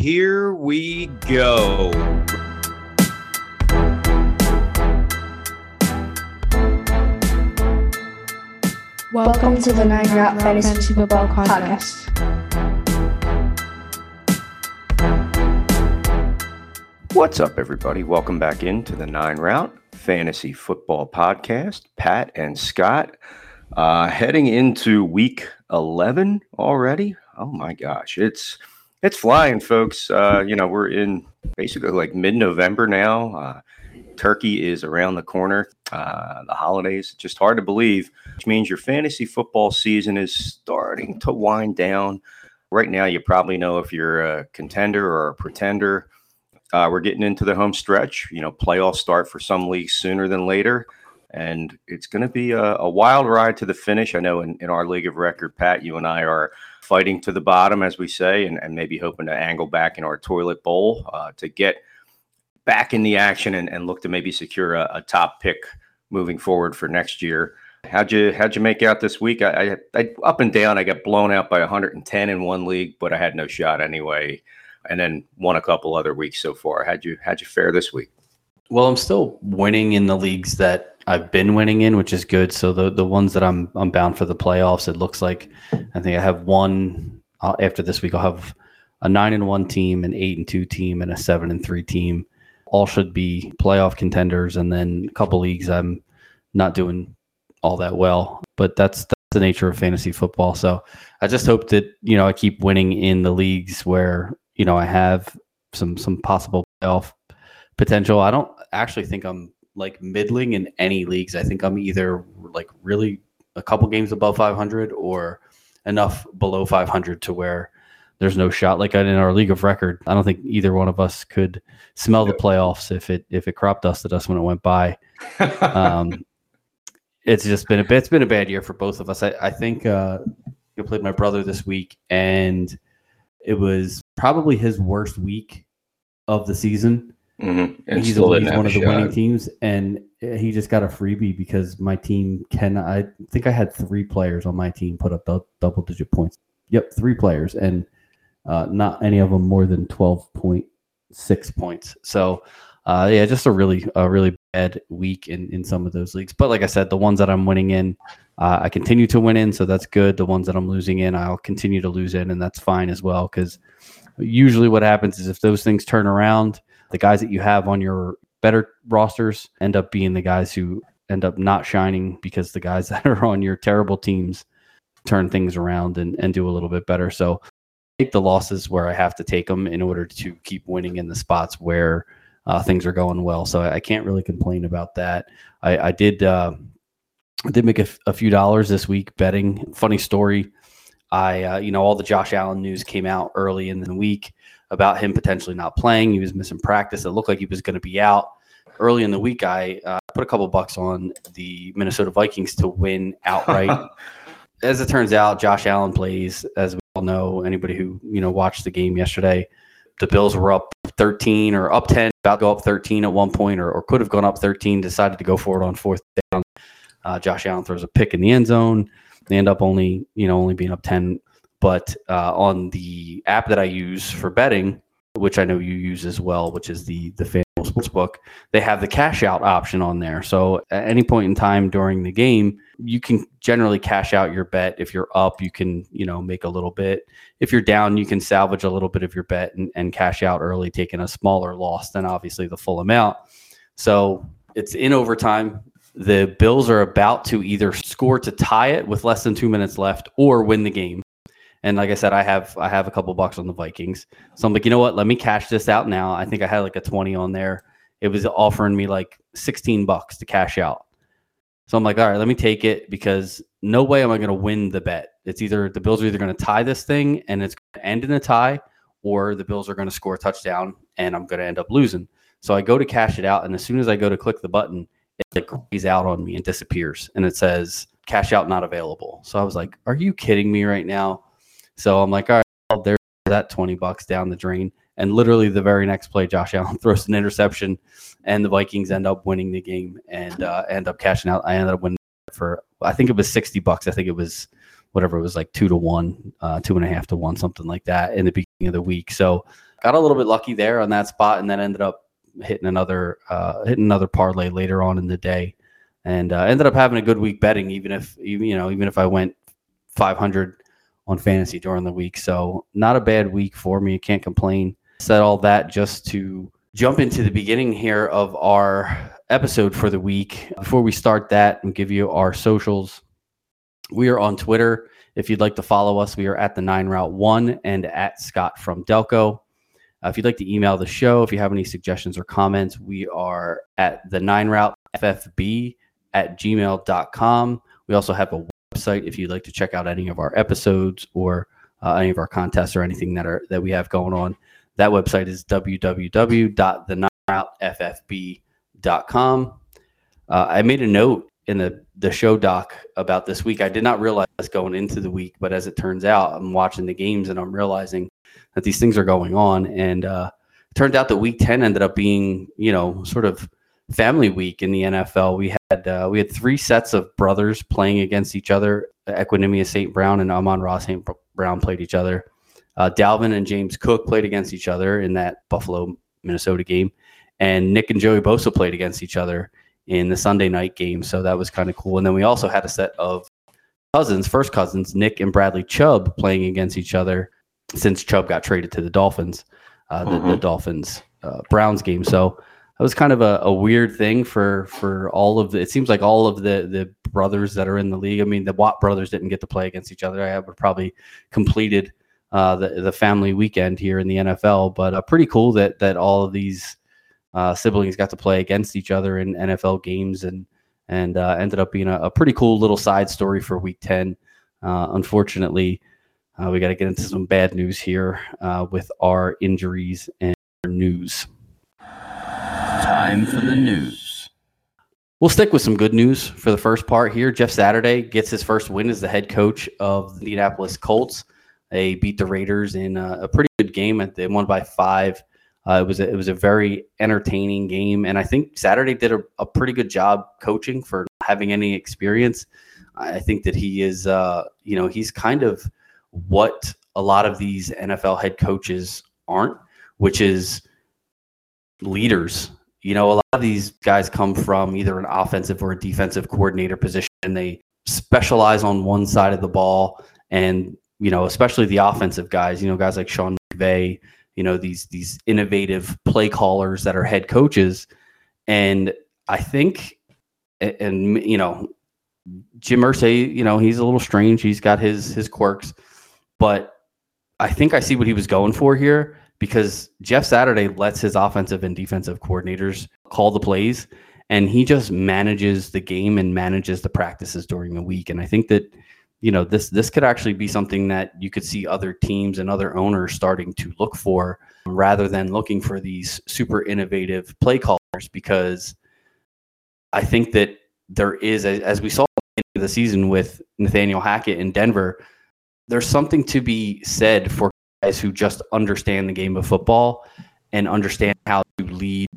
here we go. Welcome to the Nine Route Fantasy Football Podcast. What's up, everybody? Welcome back into the Nine Route Fantasy Football Podcast. Pat and Scott uh, heading into week 11 already. Oh my gosh, it's it's flying, folks. Uh, you know, we're in basically like mid November now. Uh, Turkey is around the corner. Uh, the holidays, just hard to believe, which means your fantasy football season is starting to wind down. Right now, you probably know if you're a contender or a pretender. Uh, we're getting into the home stretch. You know, playoffs start for some leagues sooner than later, and it's going to be a, a, wild ride to the finish. I know in, in our league of record, Pat, you and I are fighting to the bottom, as we say, and, and maybe hoping to angle back in our toilet bowl uh, to get back in the action and, and look to maybe secure a, a, top pick moving forward for next year. How'd you how'd you make out this week? I, I, I up and down. I got blown out by 110 in one league, but I had no shot anyway, and then won a couple other weeks so far. How'd you how'd you fare this week? Well, I'm still winning in the leagues that I've been winning in, which is good. So the the ones that I'm I'm bound for the playoffs. It looks like I think I have one uh, after this week. I'll have a nine and one team, an eight and two team, and a seven and three team all should be playoff contenders. And then a couple leagues I'm not doing all that well, but that's, that's the nature of fantasy football. So I just hope that, you know, I keep winning in the leagues where, you know, I have some, some possible playoff potential. I don't actually think I'm like middling in any leagues. I think I'm either like really a couple games above 500 or enough below 500 to where there's no shot like in our league of record. I don't think either one of us could smell the playoffs if it if it crop dusted us when it went by. Um, it's just been a bit. it's been a bad year for both of us. I, I think uh, I played my brother this week, and it was probably his worst week of the season. Mm-hmm. And he's, one of the shot. winning teams, and he just got a freebie because my team can. I think I had three players on my team put up double digit points. Yep, three players, and uh, not any of them more than 12.6 points. So, uh, yeah, just a really, a really bad week in, in some of those leagues. But like I said, the ones that I'm winning in, uh, I continue to win in. So that's good. The ones that I'm losing in, I'll continue to lose in, and that's fine as well. Because usually what happens is if those things turn around, the guys that you have on your better rosters end up being the guys who end up not shining because the guys that are on your terrible teams turn things around and, and do a little bit better. So take the losses where I have to take them in order to keep winning in the spots where uh, things are going well. So I, can't really complain about that. I, I did uh, I did make a, a, few dollars this week betting. Funny story. I uh, you know all the Josh Allen news came out early in the week about him potentially not playing. He was missing practice. It looked like he was going to be out. Early in the week, I uh, put a couple bucks on the Minnesota Vikings to win outright. As it turns out, Josh Allen plays as we all know, anybody who you know watched the game yesterday, the Bills were up 13 or up 10, about to go up 13 at one point, or, or could have gone up 13. Decided to go for it on fourth down. Uh, Josh Allen throws a pick in the end zone. They end up only you know only being up 10. But uh, on the app that I use for betting, which I know you use as well, which is the the FanDuel Sportsbook, they have the cash out option on there. So at any point in time during the game, you can generally cash out your bet. If you're up, you can you know make a little bit. If you're down, you can salvage a little bit of your bet and, and cash out early, taking a smaller loss than obviously the full amount. So it's in overtime. The Bills are about to either score to tie it with less than two minutes left or win the game. And like I said, I have I have a couple bucks on the Vikings. So I'm like, you know what? Let me cash this out now. I think I had like a 20 on there. It was offering me like 16 bucks to cash out. So I'm like, all right, let me take it because no way am I going to win the bet. It's either the Bills are either going to tie this thing and it's going to end in a tie, or the Bills are going to score a touchdown and I'm going to end up losing. So I go to cash it out, and as soon as I go to click the button, it like grays out on me and disappears, and it says cash out not available. So I was like, are you kidding me right now? So I'm like, all right, well, there's that 20 bucks down the drain. And literally the very next play, Josh Allen throws an interception and the Vikings end up winning the game and uh, end up cashing out. I ended up winning for, I think it was 60 bucks. I think it was whatever it was like two to one, uh, two and a half to one, something like that in the beginning of the week. So got a little bit lucky there on that spot, and then ended up hitting another uh, hitting another parlay later on in the day, and uh, ended up having a good week betting. Even if even you know even if I went 500 on fantasy during the week, so not a bad week for me. Can't complain. Said all that just to jump into the beginning here of our episode for the week. Before we start that and give you our socials, we are on Twitter. If you'd like to follow us, we are at the Nine Route One and at Scott from Delco. Uh, if you'd like to email the show, if you have any suggestions or comments, we are at the Nine Route FFB at gmail.com. We also have a website if you'd like to check out any of our episodes or uh, any of our contests or anything that are that we have going on. That website is www.the9routeffb.com. Uh, I made a note in the, the show doc about this week. I did not realize going into the week, but as it turns out, I'm watching the games and I'm realizing that these things are going on. And uh, it turned out that week 10 ended up being, you know, sort of family week in the NFL. We had uh, we had three sets of brothers playing against each other. Equanimeous St. Brown and Amon-Ra St. Brown played each other. Uh, Dalvin and James Cook played against each other in that Buffalo Minnesota game, and Nick and Joey Bosa played against each other in the Sunday night game. So that was kind of cool. And then we also had a set of cousins, first cousins, Nick and Bradley Chubb playing against each other since Chubb got traded to the Dolphins, uh, the, mm-hmm. the, Dolphins uh, Browns game. So that was kind of a, a, weird thing for for all of the. It seems like all of the the brothers that are in the league. I mean, the Watt brothers didn't get to play against each other. I have probably completed uh, the the family weekend here in the NFL, but uh, pretty cool that that all of these uh, siblings got to play against each other in NFL games and and uh, ended up being a, a, pretty cool little side story for Week Ten. Uh, unfortunately, uh, we got to get into some bad news here with our injuries and news. Time for the news. We'll stick with some good news for the first part here. Jeff Saturday gets his first win as the head coach of the Indianapolis Colts. They beat the Raiders in a, a pretty good game. They won by five. Uh, it was a, it was a very entertaining game, and I think Saturday did a, a pretty good job coaching for having any experience. I think that he is, uh, you know, he's kind of what a lot of these NFL head coaches aren't, which is leaders. You know, a lot of these guys come from either an offensive or a defensive coordinator position. And they specialize on one side of the ball, and you know, especially the offensive guys. You know, guys like Sean McVay. You know, these these innovative play callers that are head coaches, and I think, and you know, Jim Irsay, you know, he's a little strange. He's got his his quirks, but I think I see what he was going for here because Jeff Saturday lets his offensive and defensive coordinators call the plays and he just manages the game and manages the practices during the week. And I think that you know this this could actually be something that you could see other teams and other owners starting to look for rather than looking for these super innovative play callers because I think that there is as we saw in the season with Nathaniel Hackett in Denver there's something to be said for guys who just understand the game of football and understand how to lead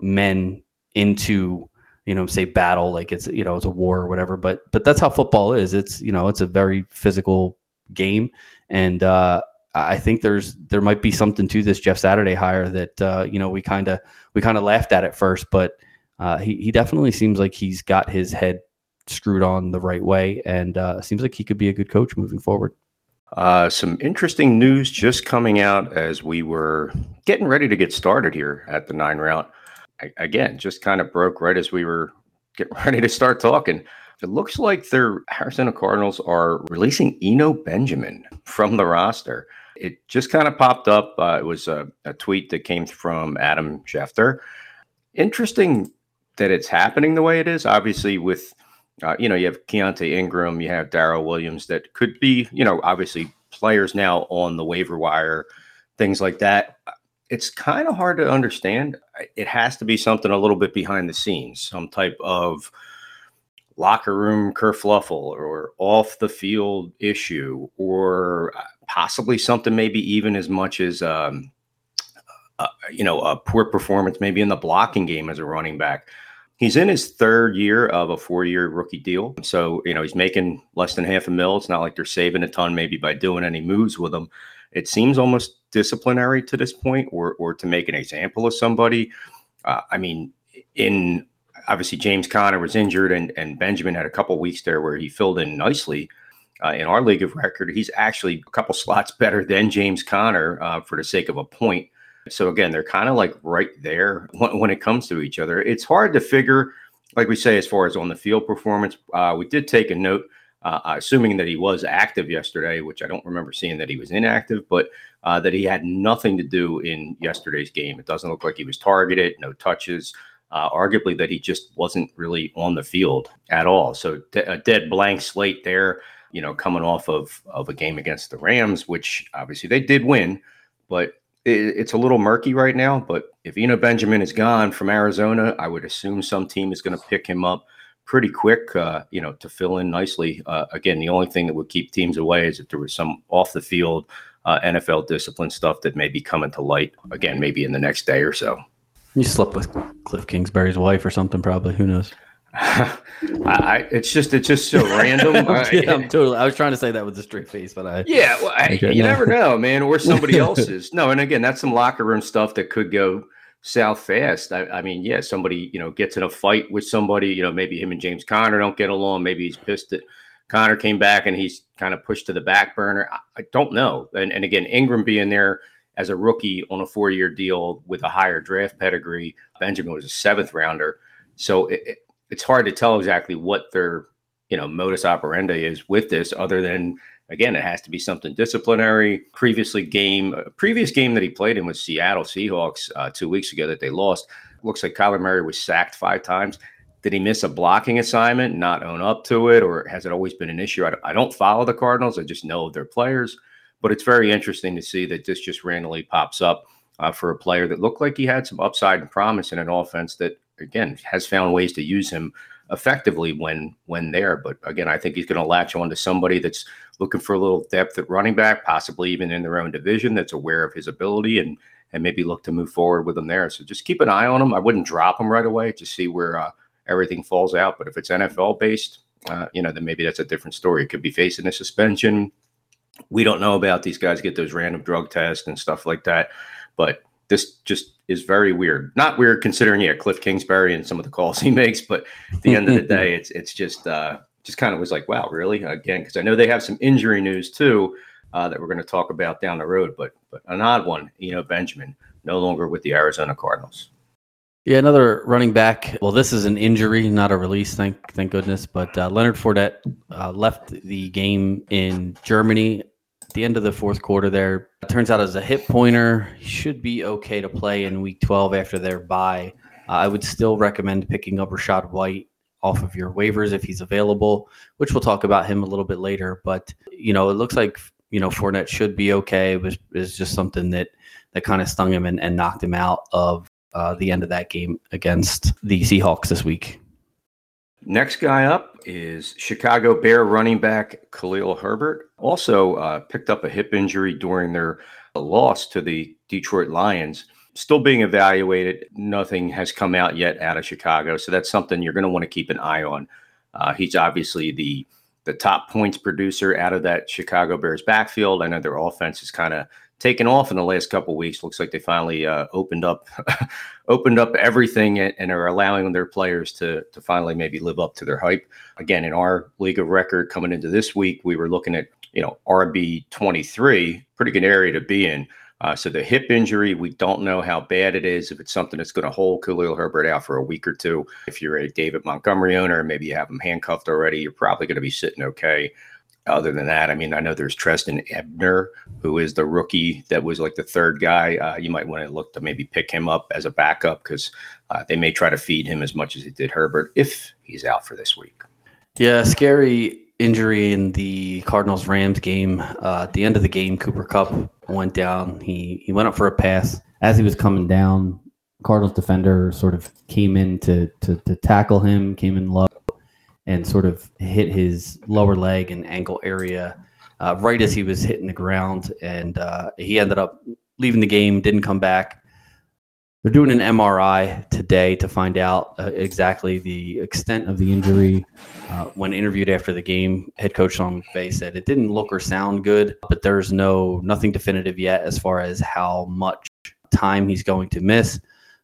men into you know say battle like it's you know it's a war or whatever. But but that's how football is. It's you know it's a very physical game. And uh I think there's there might be something to this Jeff Saturday hire that uh, you know we kind of we kind of laughed at at first, but uh, he he definitely seems like he's got his head screwed on the right way, and uh, seems like he could be a good coach moving forward. Uh, some interesting news just coming out as we were getting ready to get started here at the nine route. I, again, just kind of broke right as we were getting ready to start talking. It looks like their Arizona Cardinals are releasing Eno Benjamin from the roster. It just kind of popped up. Uh, it was a, a tweet that came from Adam Schefter. Interesting that it's happening the way it is. Obviously, with uh, you know, you have Keaontay Ingram, you have Darrel Williams that could be, you know, obviously players now on the waiver wire, things like that. It's kind of hard to understand. It has to be something a little bit behind the scenes, some type of locker room kerfluffle or off the field issue, or uh, possibly something maybe even as much as, um, uh, you know, a poor performance maybe in the blocking game as a running back He's in his third year of a four year rookie deal. So, you know, he's making less than half a mil. It's not like they're saving a ton maybe by doing any moves with him. it seems almost disciplinary to this point, or or to make an example of somebody. Uh, I mean, in obviously James Conner was injured, and and Benjamin had a couple weeks there where he filled in nicely. Uh, in our league of record, he's actually a couple slots better than James Conner uh, for the sake of a point. So again, they're kind of like right there when, when, it comes to each other. It's hard to figure, like we say, as far as on the field performance. Uh, we did take a note, uh, assuming that he was active yesterday, which I don't remember seeing that he was inactive, but uh, that he had nothing to do in yesterday's game. It doesn't look like he was targeted, no touches. Uh, arguably, that he just wasn't really on the field at all. So de- a dead blank slate there. You know, coming off of of a game against the Rams, which obviously they did win, but it's a little murky right now, but if Eno Benjamin is gone from Arizona, I would assume some team is going to pick him up pretty quick, uh, you know, to fill in nicely. Uh, again, the only thing that would keep teams away is if there was some off the field uh, NFL discipline stuff that may be coming to light again, maybe in the next day or so. You slept with Cliff Kingsbury's wife or something, probably. Who knows? I, it's just it's just so random. yeah, I'm totally. I was trying to say that with a straight face, but I yeah, well, I, okay, you no. never know, man, or somebody else's. No, and again, that's some locker room stuff that could go south fast. I, I, mean, yeah, somebody you know gets in a fight with somebody. You know, maybe him and James Conner don't get along. Maybe he's pissed that Conner came back and he's kind of pushed to the back burner. I, I don't know. And, and again, Ingram being there as a rookie on a four year deal with a higher draft pedigree. Benjamin was a seventh rounder. So it, it's hard to tell exactly what their you know modus operandi is with this, other than again, it has to be something disciplinary. Previously, game previous game that he played in was Seattle Seahawks uh, two weeks ago that they lost. Looks like Kyler Murray was sacked five times. Did he miss a blocking assignment, not own up to it, or has it always been an issue? I, I don't follow the Cardinals. I just know their players, but it's very interesting to see that this just randomly pops up uh, for a player that looked like he had some upside and promise in an offense that again has found ways to use him effectively when when there. But again, I think he's going to latch on to somebody that's looking for a little depth at running back, possibly even in their own division, that's aware of his ability and and maybe look to move forward with him there. So just keep an eye on him. I wouldn't drop him right away to see where uh, everything falls out. But if it's NFL based, uh, you know, then maybe that's a different story. It could be facing a suspension. We don't know about these guys get those random drug tests and stuff like that. But this just is very weird. Not weird considering, yeah, Cliff Kingsbury and some of the calls he makes, but at the end of the day, it's it's just uh, just kind of was like, wow, really? Again, because I know they have some injury news too uh, that we're going to talk about down the road, but but an odd one, you know, Benjamin no longer with the Arizona Cardinals. Yeah, another running back. Well, this is an injury, not a release. Thank thank goodness. But uh, Leonard Fournette uh, left the game in Germany the end of the fourth quarter there. It turns out as a hip pointer, should be okay to play in week 12 after their bye. Uh, I would still recommend picking up Rachaad White off of your waivers if he's available, which we'll talk about him a little bit later. But, you know, it looks like, you know, Fournette should be okay. It was, it was just something that, that kind of stung him and, and knocked him out of uh, the end of that game against the Seahawks this week. Next guy up is Chicago Bear running back Khalil Herbert. Also uh, picked up a hip injury during their loss to the Detroit Lions. Still being evaluated. Nothing has come out yet out of Chicago, so that's something you're going to want to keep an eye on. Uh, he's obviously the the top points producer out of that Chicago Bears backfield. I know their offense is kind of taken off in the last couple weeks. Looks like they finally uh, opened up opened up everything and, and, are allowing their players to to finally maybe live up to their hype. Again, in our league of record coming into this week, we were looking at you know RB twenty three, pretty good area to be in. Uh, so the hip injury, we don't know how bad it is. If it's something that's going to hold Khalil Herbert out for a week or two, if you're a David Montgomery owner, maybe you have him handcuffed already, you're probably going to be sitting okay other than that, I mean, I know there's Trestan Ebner, who is the rookie that was like the third guy. Uh, you might want to look to maybe pick him up as a backup because uh, they may try to feed him as much as they did Herbert if he's out for this week. Yeah, scary injury in the Cardinals Rams game. Uh, at the end of the game, Cooper Kupp went down. He he went up for a pass as he was coming down. Cardinals defender sort of came in to to, to tackle him, came in low and sort of hit his lower leg and ankle area uh, right as he was hitting the ground. And uh, he ended up leaving the game, didn't come back. they're doing an MRI today to find out uh, exactly the extent of the injury. Uh, when interviewed after the game, head coach Sean McVay said it didn't look or sound good, but there's no nothing definitive yet as far as how much time he's going to miss.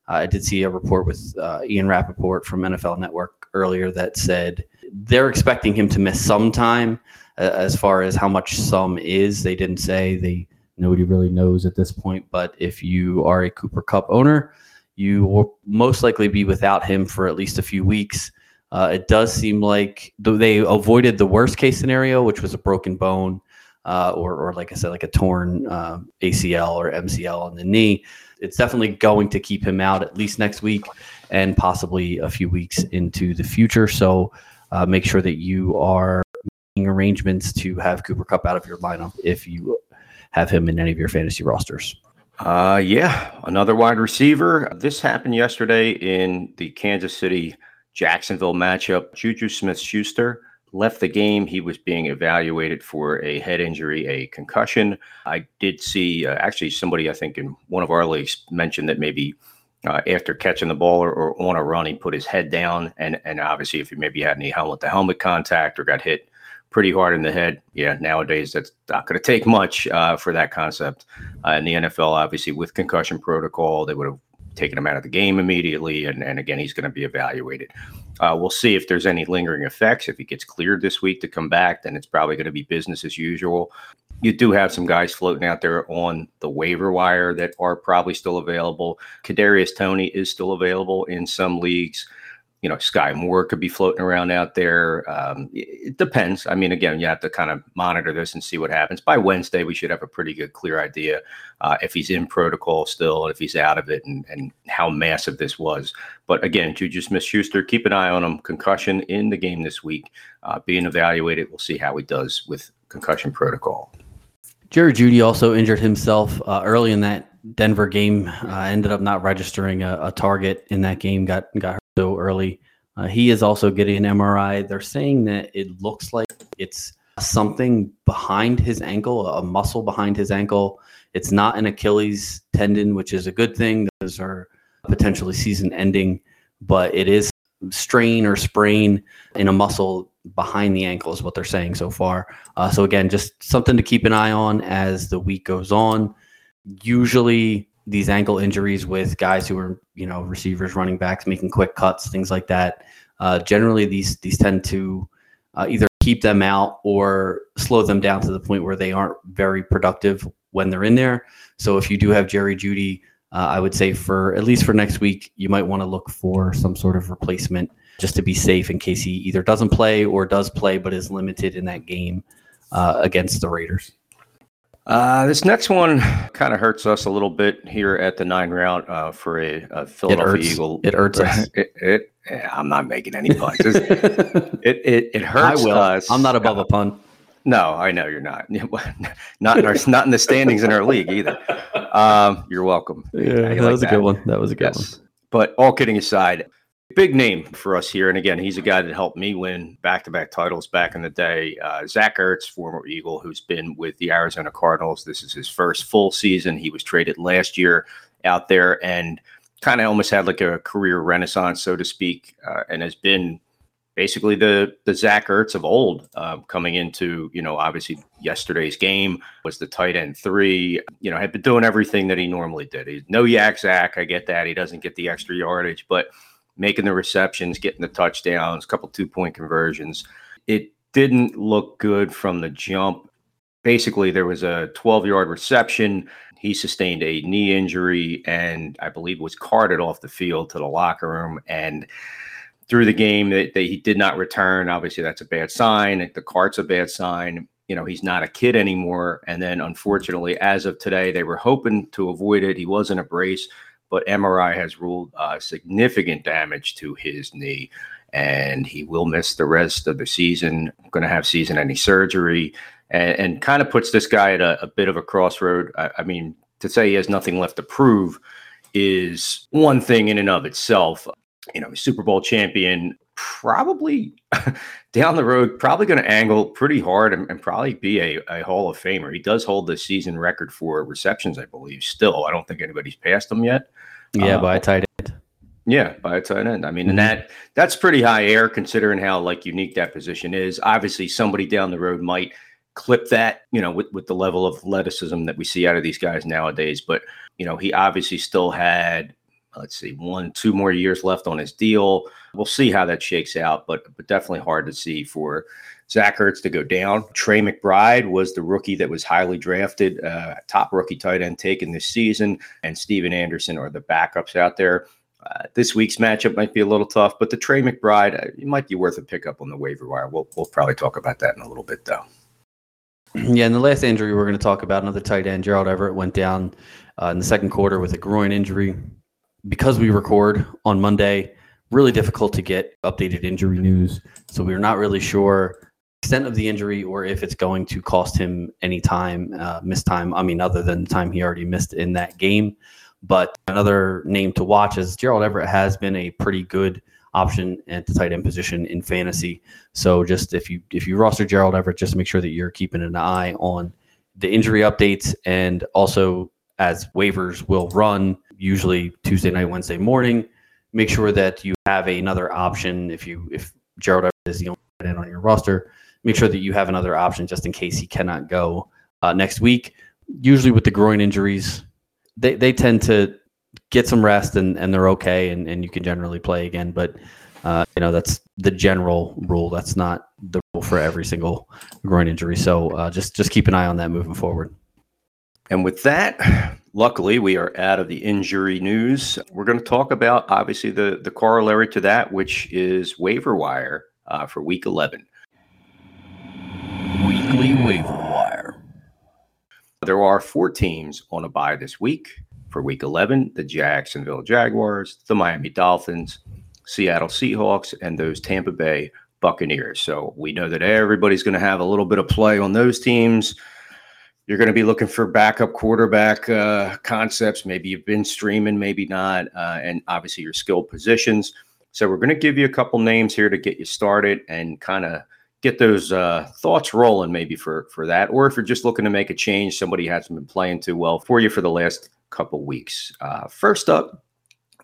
Uh, I did see a report with uh, Ian Rapoport from NFL Network earlier that said they're expecting him to miss some time. Uh, as far as how much some is, they didn't say. They nobody really knows at this point. But if you are a Cooper Kupp owner, you will most likely be without him for at least a few weeks. Uh, it does seem like they avoided the worst case scenario, which was a broken bone, uh, or, or like I said, like a torn uh, ACL or MCL on the knee. It's definitely going to keep him out at least next week and possibly a few weeks into the future. So uh, make sure that you are making arrangements to have Cooper Kupp out of your lineup if you have him in any of your fantasy rosters. Uh, yeah, another wide receiver. This happened yesterday in the Kansas City Jacksonville matchup. Juju Smith Schuster left the game. He was being evaluated for a head injury, a concussion. I did see uh, actually somebody, I think, in one of our leagues mentioned that maybe uh, after catching the ball or, or, on a run, he put his head down. And, and obviously, if he maybe had any helmet to helmet contact or got hit pretty hard in the head. Yeah, nowadays that's not going to take much uh, for that concept. Uh, in the NFL, obviously, with concussion protocol, they would have taken him out of the game immediately. And, and again, he's going to be evaluated. Uh, we'll see if there's any lingering effects. If he gets cleared this week to come back, then it's probably going to be business as usual. You do have some guys floating out there on the waiver wire that are probably still available. Kadarius Toney is still available in some leagues you know, Sky Moore could be floating around out there. Um, it depends. I mean, again, you have to kind of monitor this and see what happens. By Wednesday, we should have a pretty good, clear idea uh, if he's in protocol still, if he's out of it, and, and how massive this was. But again, Juju Smith Schuster, keep an eye on him. Concussion in the game this week, uh, being evaluated. We'll see how he does with concussion protocol. Jerry Jeudy also injured himself uh, early in that Denver game. Uh, ended up not registering a, a target in that game. Got got hurt so early. Uh, he is also getting an MRI. They're saying that it looks like it's something behind his ankle, a muscle behind his ankle. It's not an Achilles tendon, which is a good thing. Those are potentially season ending, but it is strain or sprain in a muscle behind the ankle, is what they're saying so far. Uh, so, again, just something to keep an eye on as the week goes on. Usually, these ankle injuries with guys who are you know receivers, running backs, making quick cuts, things like that. Uh, generally, these these tend to uh, either keep them out or slow them down to the point where they aren't very productive when they're in there. So if you do have Jerry Jeudy, uh, I would say for at least for next week, you might want to look for some sort of replacement just to be safe in case he either doesn't play or does play but is limited in that game uh, against the Raiders. Uh, this next one kind of hurts us a little bit here at the nine route uh, for a, a Philadelphia it Eagle. It hurts us. It, it, I'm not making any puns. it, it, it hurts I will. us. I'm not above a pun. No, I know you're not. not in our, not in the standings in our league either. Um, you're welcome. Yeah, that like was that? a good one. That was a good yes. one. But all kidding aside, Big name for us here. And again, he's a guy that helped me win back to back titles back in the day. Uh, Zach Ertz, former Eagle, who's been with the Arizona Cardinals. This is his first full season. He was traded last year out there and kind of almost had like a career renaissance, so to speak, uh, and has been basically the the Zach Ertz of old, uh, coming into you know obviously yesterday's game was the tight end three. You know had been doing everything that he normally did. He's no YAC Zach. I get that he doesn't get the extra yardage, but making the receptions, getting the touchdowns, a couple two point conversions. It didn't look good from the jump. Basically, there was a 12 yard reception. He sustained a knee injury and I believe was carted off the field to the locker room. And through the game, that, that he did not return. Obviously, that's a bad sign. The cart's a bad sign. You know, he's not a kid anymore. And then, unfortunately, as of today, they were hoping to avoid it. He was in a brace but MRI has ruled uh, significant damage to his knee, and he will miss the rest of the season. Going to have season-ending surgery, and, and kind of puts this guy at a, a bit of a crossroad. I, I mean, to say he has nothing left to prove is one thing in and of itself. You know, Super Bowl champion, probably down the road, probably going to angle pretty hard and, and, probably be a, a Hall of Famer. He does hold the season record for receptions, I believe. Still, I don't think anybody's passed him yet. Yeah, uh, by a tight end. Yeah, by a tight end. I mean, mm-hmm. and that that's pretty high air considering how like unique that position is. Obviously, somebody down the road might clip that, you know, with, with the level of athleticism that we see out of these guys nowadays. But, you know, he obviously still had let's see, one, two more years left on his deal. We'll see how that shakes out, but but definitely hard to see for Zach Ertz to go down. Trey McBride was the rookie that was highly drafted, uh, top rookie tight end taken this season, and Stephen Anderson are the backups out there. Uh, this week's matchup might be a little tough, but the Trey McBride, uh, it might be worth a pickup on the waiver wire. We'll, we'll probably talk about that in a little bit, though. Yeah, and the last injury we're going to talk about, another tight end, Gerald Everett, went down uh, in the second quarter with a groin injury because we record on Monday, really difficult to get updated injury news. So we're not really sure extent of the injury or if it's going to cost him any time, uh, missed time. I mean, other than the time he already missed in that game. But another name to watch is Gerald Everett has been a pretty good option at the tight end position in fantasy. So just if you if you roster Gerald Everett, just make sure that you're keeping an eye on the injury updates and also as waivers will run usually Tuesday night, Wednesday morning. Make sure that you have another option if you if Gerald is the only in on your roster. Make sure that you have another option just in case he cannot go uh, next week. Usually with the groin injuries, they, they tend to get some rest and, and they're okay and, and you can generally play again. But uh, you know that's the general rule. That's not the rule for every single groin injury. So uh, just just keep an eye on that moving forward. And with that, luckily, we are out of the injury news. We're going to talk about obviously the the corollary to that, which is waiver wire uh, for Week 11. Weekly waiver wire. There are four teams on a bye this week. For Week 11, the Jacksonville Jaguars, the Miami Dolphins, Seattle Seahawks, and those Tampa Bay Buccaneers. So we know that everybody's going to have a little bit of play on those teams you're going to be looking for backup quarterback uh, concepts. Maybe you've been streaming, maybe not, uh, and obviously your skilled positions. So we're going to give you a couple names here to get you started and kind of get those uh, thoughts rolling, maybe for for that, or if you're just looking to make a change, somebody hasn't been playing too well for you for the last couple weeks. Uh, first up,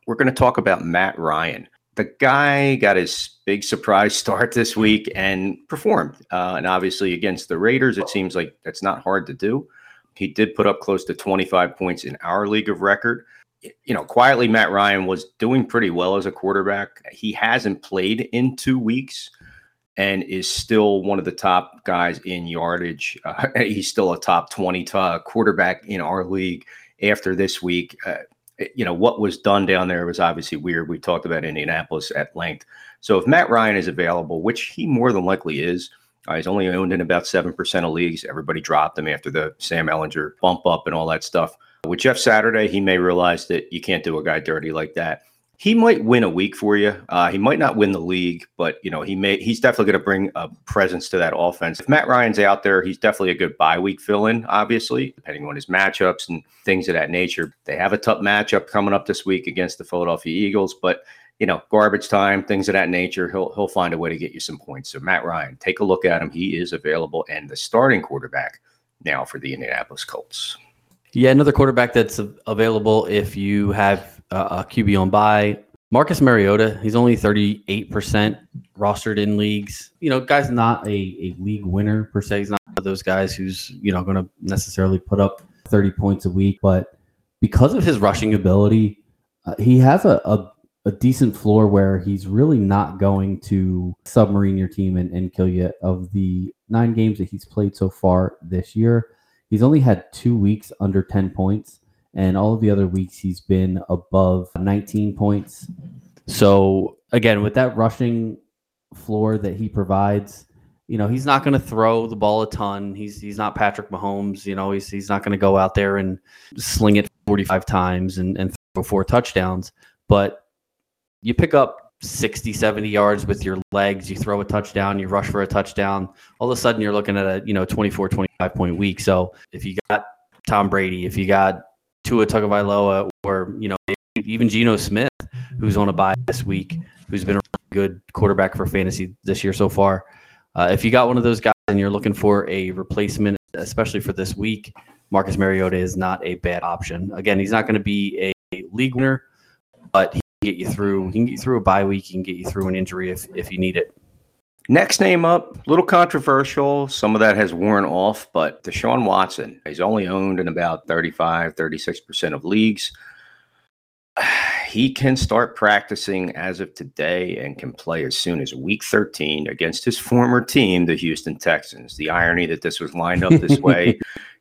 we're going to talk about Matt Ryan the guy got his big surprise start this week and performed. Uh, and obviously, against the Raiders, it seems like that's not hard to do. He did put up close to 25 points in our league of record. You know, quietly, Matt Ryan was doing pretty well as a quarterback. He hasn't played in two weeks and is still one of the top guys in yardage. Uh, he's still a top 20 t- quarterback in our league after this week. Uh, you know what was done down there was obviously weird. We talked about Indianapolis at length. So if Matt Ryan is available, which he more than likely is, uh, he's only owned in about seven percent of leagues. Everybody dropped him after the Sam Ehlinger bump up and all that stuff. With Jeff Saturday, he may realize that you can't do a guy dirty like that he might win a week for you. Uh, he might not win the league, but you know he may. He's definitely going to bring a presence to that offense. If Matt Ryan's out there, he's definitely a good bye week fill in. Obviously, depending on his matchups and things of that nature. They have a tough matchup coming up this week against the Philadelphia Eagles, but you know garbage time, things of that nature. He'll he'll find a way to get you some points. So Matt Ryan, take a look at him. He is available and the starting quarterback now for the Indianapolis Colts. Yeah, another quarterback that's available if you have uh, a QB on bye. Marcus Mariota, he's only 38% rostered in leagues. You know, guy's not a, a league winner per se. He's not one of those guys who's, you know, going to necessarily put up 30 points a week. But because of his rushing ability, uh, he has a, a, a, decent floor where he's really not going to submarine your team and, and kill you. Of the nine games that he's played so far this year, he's only had two weeks under 10 points and all of the other weeks he's been above 19 points. So again, with that rushing floor that he provides, you know, he's not going to throw the ball a ton. He's he's not Patrick Mahomes. You know, he's he's not going to go out there and sling it 45 times and, and throw four touchdowns. But you pick up 60, 70 yards with your legs, you throw a touchdown, you rush for a touchdown. All of a sudden, you're looking at a, you know, 24, 25 point week. So if you got Tom Brady, if you got Tua Tagovailoa or you know even Geno Smith, who's on a bye this week. who's been a good quarterback for fantasy this year so far. Uh, if you got one of those guys and you're looking for a replacement, especially for this week, Marcus Mariota is not a bad option. Again, he's not going to be a league winner, but he can get you through. He can get you through a bye week. He can get you through an injury if if you need it. Next name up, a little controversial. Some of that has worn off, but Deshaun Watson. He's only owned in about 35, 36% of leagues. He can start practicing as of today and can play as soon as week 13 against his former team, the Houston Texans. The irony that this was lined up this way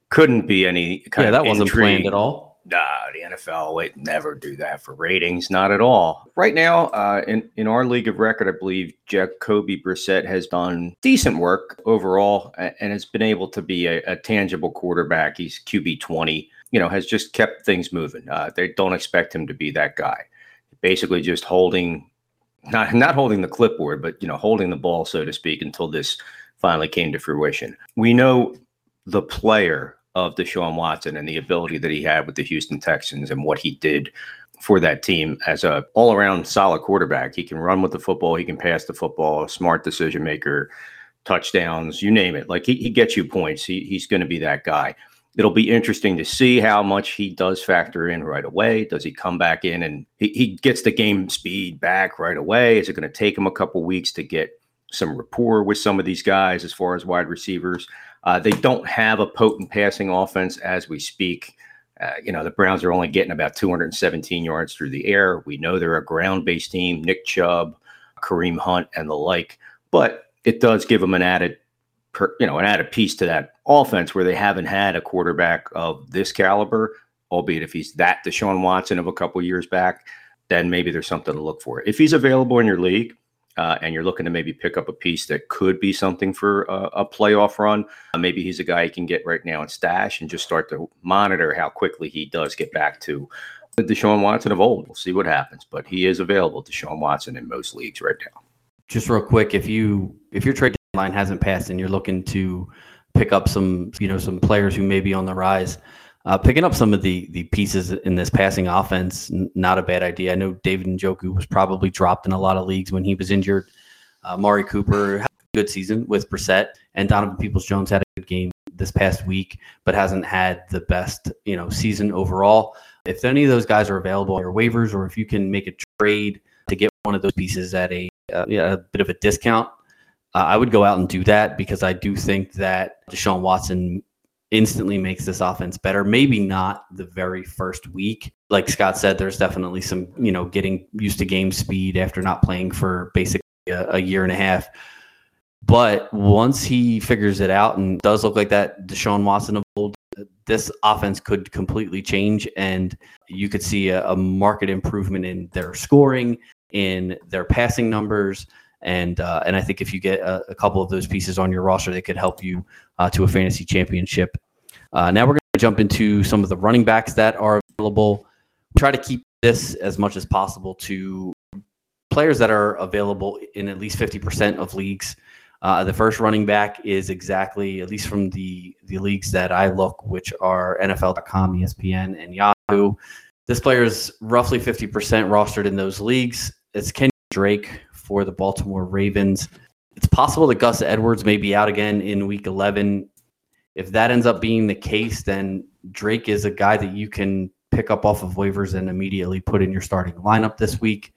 couldn't be any kind yeah, of that wasn't planned at all. Nah, the NFL would never do that for ratings, not at all. Right now, uh, in in our league of record, I believe Jacoby Brissett has done decent work overall and has been able to be a, a tangible quarterback. He's QB twenty, you know, has just kept things moving. Uh, they don't expect him to be that guy. Basically, just holding, not not holding the clipboard, but you know, holding the ball, so to speak, until this finally came to fruition. We know the player of Deshaun Watson and the ability that he had with the Houston Texans and what he did for that team as a all-around solid quarterback. He can run with the football, he can pass the football, smart decision maker, touchdowns, you name it. Like he, he gets you points. He, he's going to be that guy. It'll be interesting to see how much he does factor in right away. Does he come back in and he, he gets the game speed back right away? Is it going to take him a couple weeks to get some rapport with some of these guys as far as wide receivers? Uh, they don't have a potent passing offense as we speak. Uh, you know, the Browns are only getting about 217 yards through the air. We know they're a ground based team, Nick Chubb, Kareem Hunt, and the like. But it does give them an added, per, you know, an added piece to that offense where they haven't had a quarterback of this caliber, albeit if he's that Deshaun Watson of a couple years back, then maybe there's something to look for. If he's available in your league, uh, and you're looking to maybe pick up a piece that could be something for a, a playoff run, uh, maybe he's a guy you can get right now in stash and just start to monitor how quickly he does get back to the Deshaun Watson of old. We'll see what happens, but he is available, to Deshaun Watson, in most leagues right now. Just real quick, if you if your trade deadline hasn't passed and you're looking to pick up some you know some players who may be on the rise. Uh, picking up some of the the pieces in this passing offense, n- not a bad idea. I know David Njoku was probably dropped in a lot of leagues when he was injured. Uh, Mari Cooper had a good season with Brissett, and Donovan Peoples Jones had a good game this past week, but hasn't had the best you know season overall. If any of those guys are available on your waivers, or if you can make a trade to get one of those pieces at a uh, a bit of a discount, uh, I would go out and do that because I do think that Deshaun Watson instantly makes this offense better. Maybe not the very first week. Like Scott said, there's definitely some, you know, getting used to game speed after not playing for basically a, a year and a half. But once he figures it out and does look like that Deshaun Watson of old, this offense could completely change and you could see a, a market improvement in their scoring, in their passing numbers. And uh, and I think if you get a, a, couple of those pieces on your roster, they could help you uh, to a fantasy championship. Uh, now we're going to jump into some of the running backs that are available. Try to keep this as much as possible to players that are available in at least 50% of leagues. Uh, the first running back is exactly, at least from the, the leagues that I look, which are NFL.com, ESPN, and Yahoo. This player is roughly 50% rostered in those leagues. It's Kenny Drake for the Baltimore Ravens. It's possible that Gus Edwards may be out again in week 11. If that ends up being the case, then Drake is a guy that you can pick up off of waivers and immediately put in your starting lineup this week.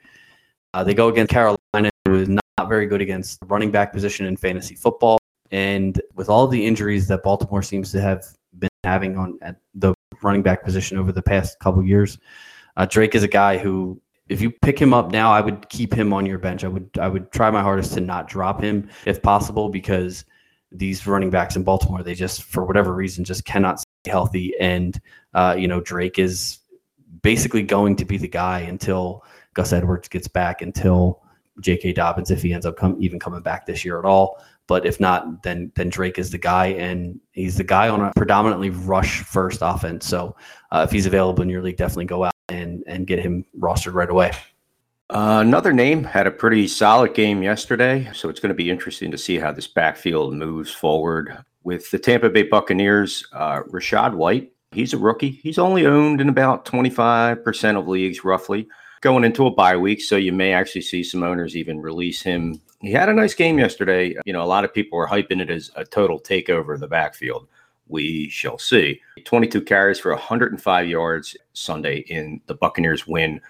Uh, they go against Carolina, who is not very good against the running back position in fantasy football. And with all the injuries that Baltimore seems to have been having on at the running back position over the past couple years, uh, Drake is a guy who if you pick him up now, I would keep him on your bench. I would I would try my hardest to not drop him if possible because these running backs in Baltimore they just for whatever reason just cannot stay healthy and uh, you know Drake is basically going to be the guy until Gus Edwards gets back until J.K. Dobbins if he ends up come, even coming back this year at all. But if not, then then Drake is the guy, and he's the guy on a predominantly rush first offense. So uh, if he's available in your league, definitely go out and and get him rostered right away. Uh, another name had a pretty solid game yesterday, so it's going to be interesting to see how this backfield moves forward with the Tampa Bay Buccaneers. Uh, Rachaad White, he's a rookie. He's only owned in about 25% of leagues, roughly. going into a bye week. So you may actually see some owners even release him. He had a nice game yesterday. You know, a lot of people were hyping it as a total takeover of the backfield. We shall see. 22 carries for 105 yards Sunday in the Buccaneers win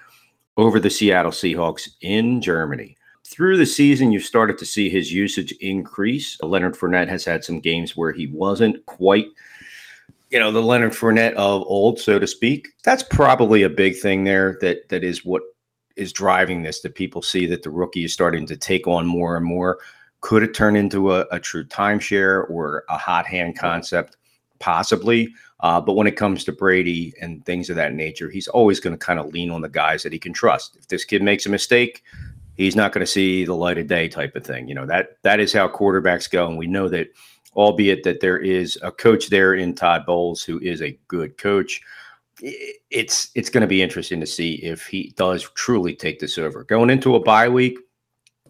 over the Seattle Seahawks in Germany. Through the season, you've started to see his usage increase. Leonard Fournette has had some games where he wasn't quite you know the Leonard Fournette of old, so to speak. That's probably a big thing there. That that is what is driving this. That people see that the rookie is starting to take on more and more. Could it turn into a, a true timeshare or a hot hand concept? Possibly. Uh, but when it comes to Brady and things of that nature, he's always going to kind of lean on the guys that he can trust. If this kid makes a mistake, he's not going to see the light of day type of thing. You know that that is how quarterbacks go, and we know that albeit that there is a coach there in Todd Bowles who is a good coach. It's it's going to be interesting to see if he does truly take this over. Going into a bye week,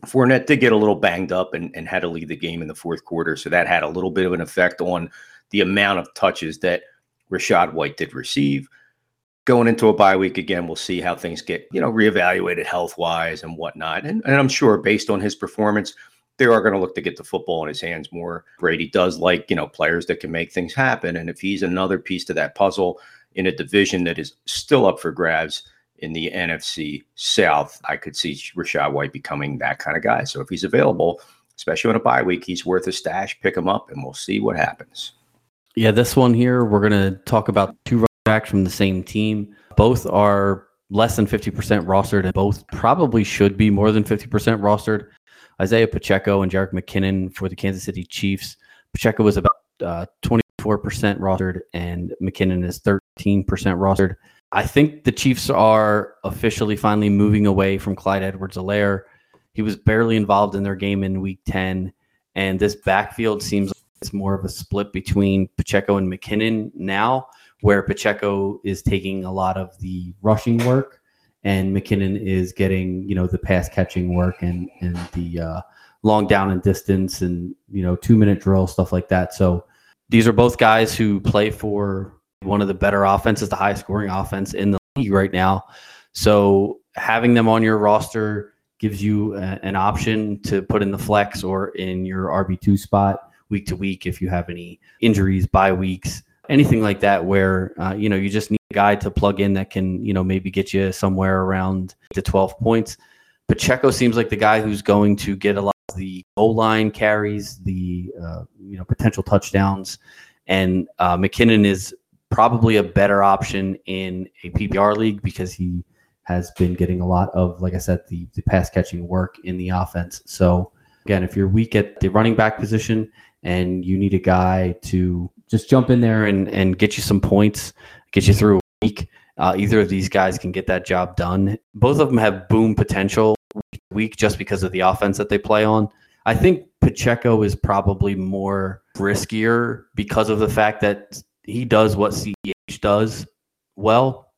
Fournette did get a little banged up and, and had to leave the game in the fourth quarter. So that had a little bit of an effect on the amount of touches that Rachaad White did receive. Going into a bye week again, we'll see how things get, you know, reevaluated health wise and whatnot. And, and I'm sure based on his performance, they are going to look to get the football in his hands more. Brady does like, you know, players that can make things happen. And if he's another piece to that puzzle in a division that is still up for grabs in the NFC South, I could see Rachaad White becoming that kind of guy. So if he's available, especially on a bye week, he's worth a stash. Pick him up and we'll see what happens. Yeah, this one here, we're going to talk about two running backs from the same team. Both are less than 50% rostered and both probably should be more than 50% rostered. Isaiah Pacheco and Jerick McKinnon for the Kansas City Chiefs. Pacheco was about uh, 24% rostered, and McKinnon is 13% rostered. I think the Chiefs are officially finally moving away from Clyde Edwards-Helaire. He was barely involved in their game in week 10, and this backfield seems like it's more of a split between Pacheco and McKinnon now, where Pacheco is taking a lot of the rushing work and McKinnon is getting you know the pass catching work and and the uh, long down and distance and you know two minute drill stuff like that. So these are both guys who play for one of the better offenses, the highest scoring offense in the league right now. So having them on your roster gives you a, an option to put in the flex or in your RB two spot week to week if you have any injuries, bye weeks, anything like that, where uh, you know you just need a guy to plug in that can, you know, maybe get you somewhere around to 12 points. Pacheco seems like the guy who's going to get a lot of the goal line carries, the uh, you know potential touchdowns, and uh, McKinnon is probably a better option in a PPR league because he has been getting a lot of, like I said, the, the pass catching work in the offense. So again, if you're weak at the running back position and you need a guy to just jump in there and, and get you some points, get you through a week. Uh, either of these guys can get that job done. Both of them have boom potential week just because of the offense that they play on. I think Pacheco is probably more riskier because of the fact that he does what CEH does well,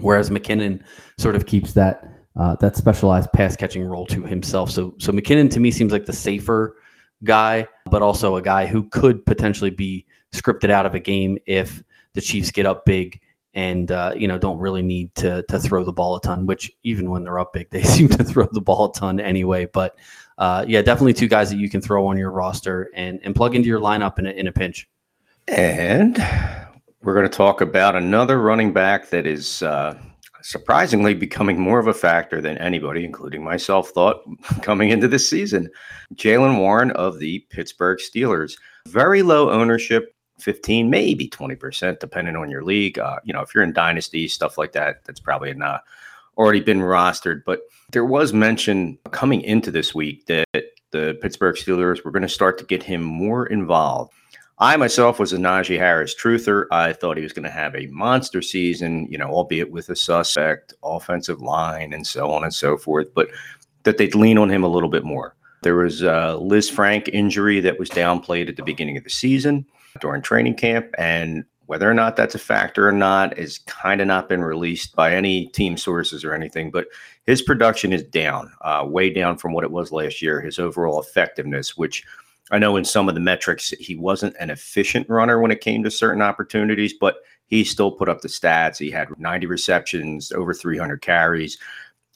whereas McKinnon sort of keeps that uh, that specialized pass catching role to himself. So so McKinnon to me seems like the safer guy, but also a guy who could potentially be scripted out of a game if the Chiefs get up big and uh, you know don't really need to to throw the ball a ton. Which even when they're up big, they seem to throw the ball a ton anyway. But uh, yeah, definitely two guys that you can throw on your roster and and plug into your lineup in a, in a pinch. And we're going to talk about another running back that is uh, surprisingly becoming more of a factor than anybody, including myself, thought coming into this season. Jaylen Warren of the Pittsburgh Steelers. Very low ownership, 15, maybe 20%, depending on your league. Uh, you know, if you're in dynasty, stuff like that, that's probably not already been rostered. But there was mention coming into this week that the Pittsburgh Steelers were going to start to get him more involved. I myself was a Najee Harris truther. I thought he was going to have a monster season, you know, albeit with a suspect offensive line and so on and so forth, but that they'd lean on him a little bit more. There was a Lisfranc injury that was downplayed at the beginning of the season during training camp. And whether or not that's a factor or not is kind of not been released by any team sources or anything. But his production is down, uh, way down from what it was last year. His overall effectiveness, which I know in some of the metrics, he wasn't an efficient runner when it came to certain opportunities, but he still put up the stats. He had 90 receptions, over 300 carries.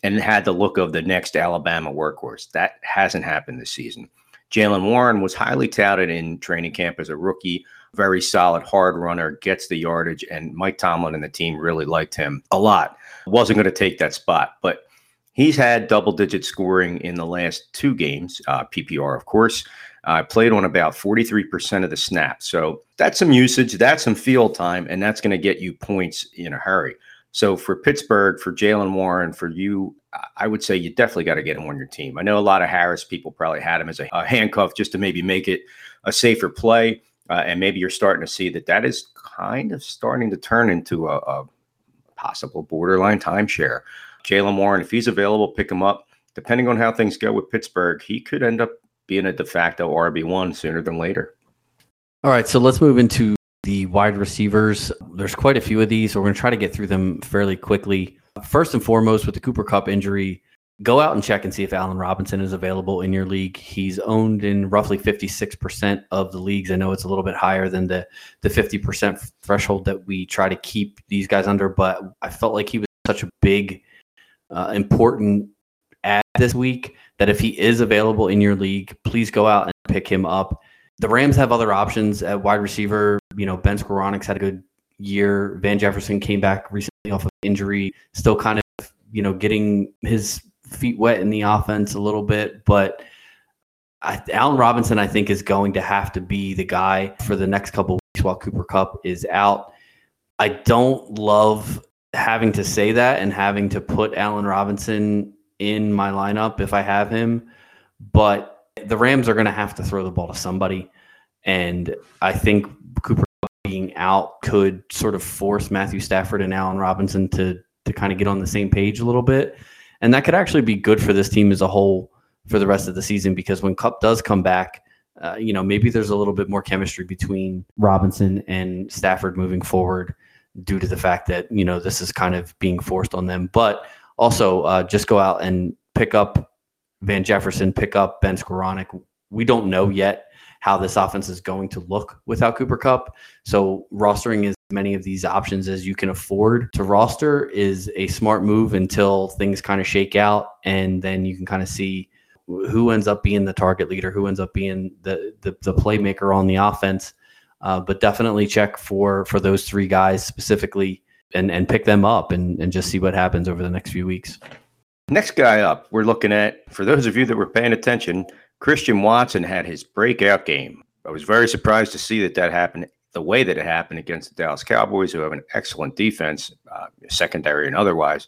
and had the look of the next Alabama workhorse. That hasn't happened this season. Jaylen Warren was highly touted in training camp as a rookie, very solid hard runner, gets the yardage, and Mike Tomlin and the team really liked him a lot. Wasn't going to take that spot, but he's had double digit scoring in the last two games, uh, PPR, of course. Uh, played on about 43% of the snaps. So that's some usage, that's some field time, and that's going to get you points in a hurry. So for Pittsburgh, for Jaylen Warren, for you, I would say you definitely got to get him on your team. I know a lot of Harris people probably had him as a, a handcuff just to maybe make it a safer play. Uh, and maybe you're starting to see that that is kind of starting to turn into a, a possible borderline timeshare. Jaylen Warren, if he's available, pick him up. Depending on how things go with Pittsburgh, he could end up being a de facto RB1 sooner than later. All right, so let's move into the wide receivers. There's quite a few of these. So we're going to try to get through them fairly quickly. First and foremost, with the Cooper Kupp injury, go out and check and see if Allen Robinson is available in your league. He's owned in roughly 56% of the leagues. I know it's a little bit higher than the the 50% threshold that we try to keep these guys under, but I felt like he was such a big, uh, important ad this week that if he is available in your league, please go out and pick him up. The Rams have other options at wide receiver. You know, Ben Skowronek's had a good year. Van Jefferson came back recently off of injury, still kind of, you know, getting his feet wet in the offense a little bit. But I, Allen Robinson, I think, is going to have to be the guy for the next couple weeks while Cooper Kupp is out. I don't love having to say that and having to put Allen Robinson in my lineup if I have him. But the Rams are going to have to throw the ball to somebody. And I think Cooper being out could sort of force Matthew Stafford and Allen Robinson to to kind of get on the same page a little bit. And that could actually be good for this team as a whole for the rest of the season because when Kupp does come back, uh, you know, maybe there's a little bit more chemistry between Robinson and Stafford moving forward due to the fact that, you know, this is kind of being forced on them. But also, uh, just go out and pick up Van Jefferson, pick up Ben Skowronek. We don't know yet how this offense is going to look without Cooper Kupp. So rostering as many of these options as you can afford to roster is a smart move until things kind of shake out, and then you can kind of see who ends up being the target leader, who ends up being the the, the playmaker on the offense. Uh, but definitely check for for those three guys specifically and and pick them up and and just see what happens over the next few weeks. Next guy up, we're looking at for those of you that were paying attention, Christian Watson had his breakout game. I was very surprised to see that that happened the way that it happened against the Dallas Cowboys, who have an excellent defense, uh, secondary and otherwise.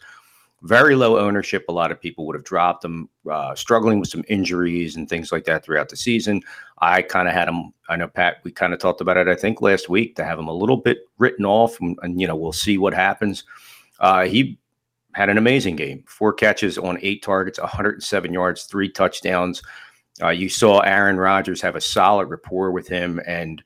Very low ownership. A lot of people would have dropped him, uh, struggling with some injuries and things like that throughout the season. I kind of had him. I know Pat. We kind of talked about it. I think last week to have him a little bit written off, and, and you know we'll see what happens. Uh, he had an amazing game. Four catches on eight targets, 107 yards, three touchdowns. Uh, you saw Aaron Rodgers have a solid rapport with him, and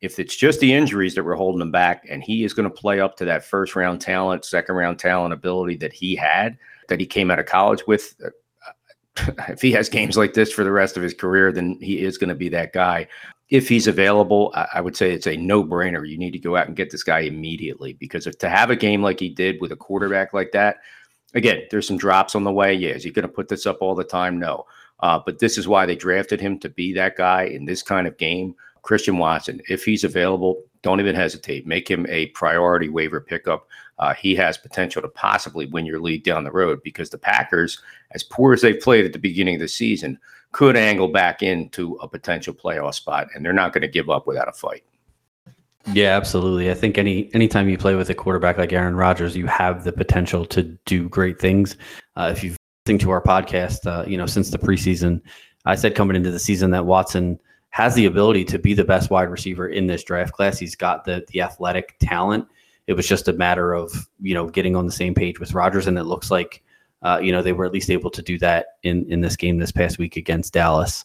if it's just the injuries that were holding him back, and he is going to play up to that first round talent, second round talent ability that he had, that he came out of college with. Uh, if he has games like this for the rest of his career, then he is going to be that guy. If he's available, I would say it's a no brainer. You need to go out and get this guy immediately because if, to have a game like he did with a quarterback like that, again, there's some drops on the way. Yeah, is he going to put this up all the time? No. Uh, but this is why they drafted him to be that guy in this kind of game. Christian Watson, if he's available, don't even hesitate. Make him a priority waiver pickup. Uh, he has potential to possibly win your league down the road because the Packers, as poor as they played at the beginning of the season, could angle back into a potential playoff spot, and they're not going to give up without a fight. Yeah, absolutely. I think any anytime you play with a quarterback like Aaron Rodgers, you have the potential to do great things. Uh, if you've listened to our podcast, uh, you know since the preseason, I said coming into the season that Watson has the ability to be the best wide receiver in this draft class. He's got the the athletic talent. It was just a matter of you know getting on the same page with Rodgers, and it looks like uh, you know they were at least able to do that in in this game this past week against Dallas.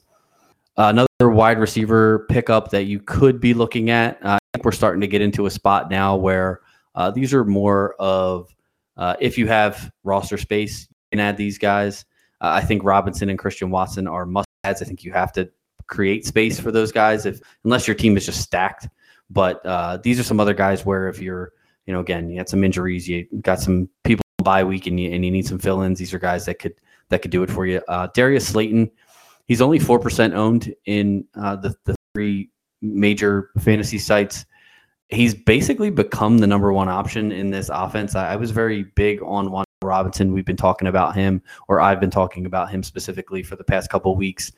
Uh, another wide receiver pickup that you could be looking at. Uh, I think we're starting to get into a spot now where uh, these are more of uh, if you have roster space, you can add these guys. Uh, I think Robinson and Christian Watson are must adds. I think you have to create space for those guys if unless your team is just stacked. But uh, these are some other guys where if you're, you know, again, you had some injuries, you got some people bye week and you, and you need some fill-ins, these are guys that could that could do it for you. Uh, Darius Slayton, he's only four percent owned in uh, the the three major fantasy sites. He's basically become the number one option in this offense. I, I was very big on Juan Robinson. We've been talking about him, or I've been talking about him specifically for the past couple weeks.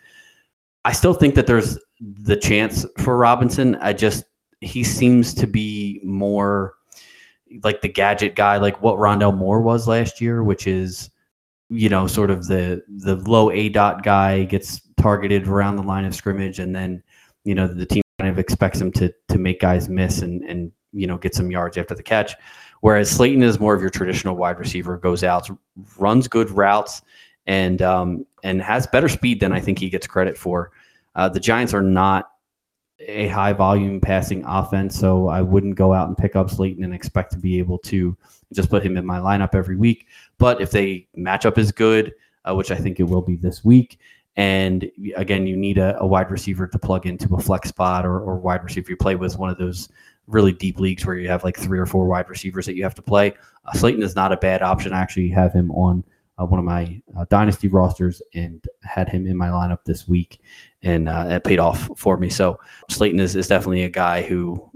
I still think that there's the chance for Robinson. I just he seems to be more like the gadget guy, like what Rondale Moore was last year, which is you know sort of the the low aDOT guy gets targeted around the line of scrimmage, and then you know the team kind of expects him to to make guys miss and and you know get some yards after the catch. Whereas Slayton is more of your traditional wide receiver, goes out, runs good routes, and um, and has better speed than I think he gets credit for. Uh, the Giants are not a high volume passing offense, so I wouldn't go out and pick up Slayton and expect to be able to just put him in my lineup every week. But if they matchup is good, uh, which I think it will be this week, and again, you need a, a, wide receiver to plug into a flex spot or, or wide receiver you play with one of those really deep leagues where you have like three or four wide receivers that you have to play. Uh, Slayton is not a bad option. I actually have him on uh, one of my uh, dynasty rosters and had him in my lineup this week, and uh, it paid off for me. So Slayton is, is definitely a guy who,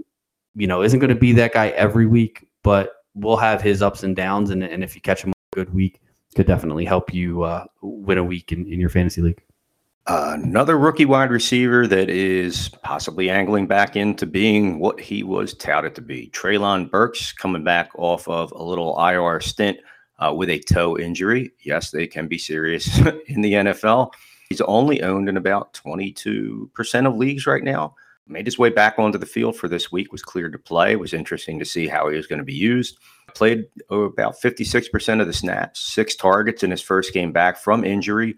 you know, isn't going to be that guy every week, but will have his ups and downs. And, and if you catch him on a good week, could definitely help you uh, win a week in, in your fantasy league. another rookie wide receiver that is possibly angling back into being what he was touted to be. Treylon Burks coming back off of a little IR stint uh, with a toe injury. Yes, they can be serious in the NFL. He's only owned in about 22% of leagues right now. Made his way back onto the field for this week, was cleared to play. It was interesting to see how he was going to be used. Played oh, about 56% of the snaps, six targets in his first game back from injury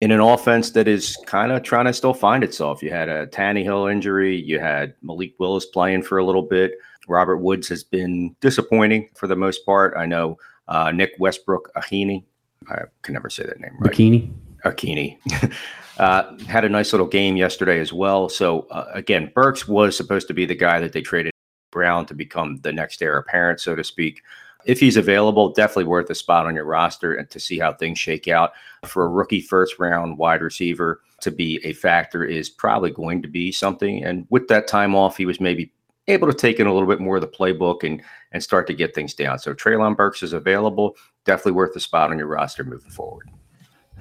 in an offense that is kind of trying to still find itself. You had a Tannehill injury, you had Malik Willis playing for a little bit. Robert Woods has been disappointing for the most part. I know uh, Nick Westbrook Ahini. I can never say that name right. Bikini. Akini uh, had a nice little game yesterday as well. So uh, again, Burks was supposed to be the guy that they traded Brown to become the next heir apparent, so to speak. If he's available, definitely worth a spot on your roster and to see how things shake out. For a rookie first round wide receiver to be a factor is probably going to be something. And with that time off, he was maybe able to take in a little bit more of the playbook and and start to get things down. So Treylon Burks is available. Definitely worth a spot on your roster moving forward.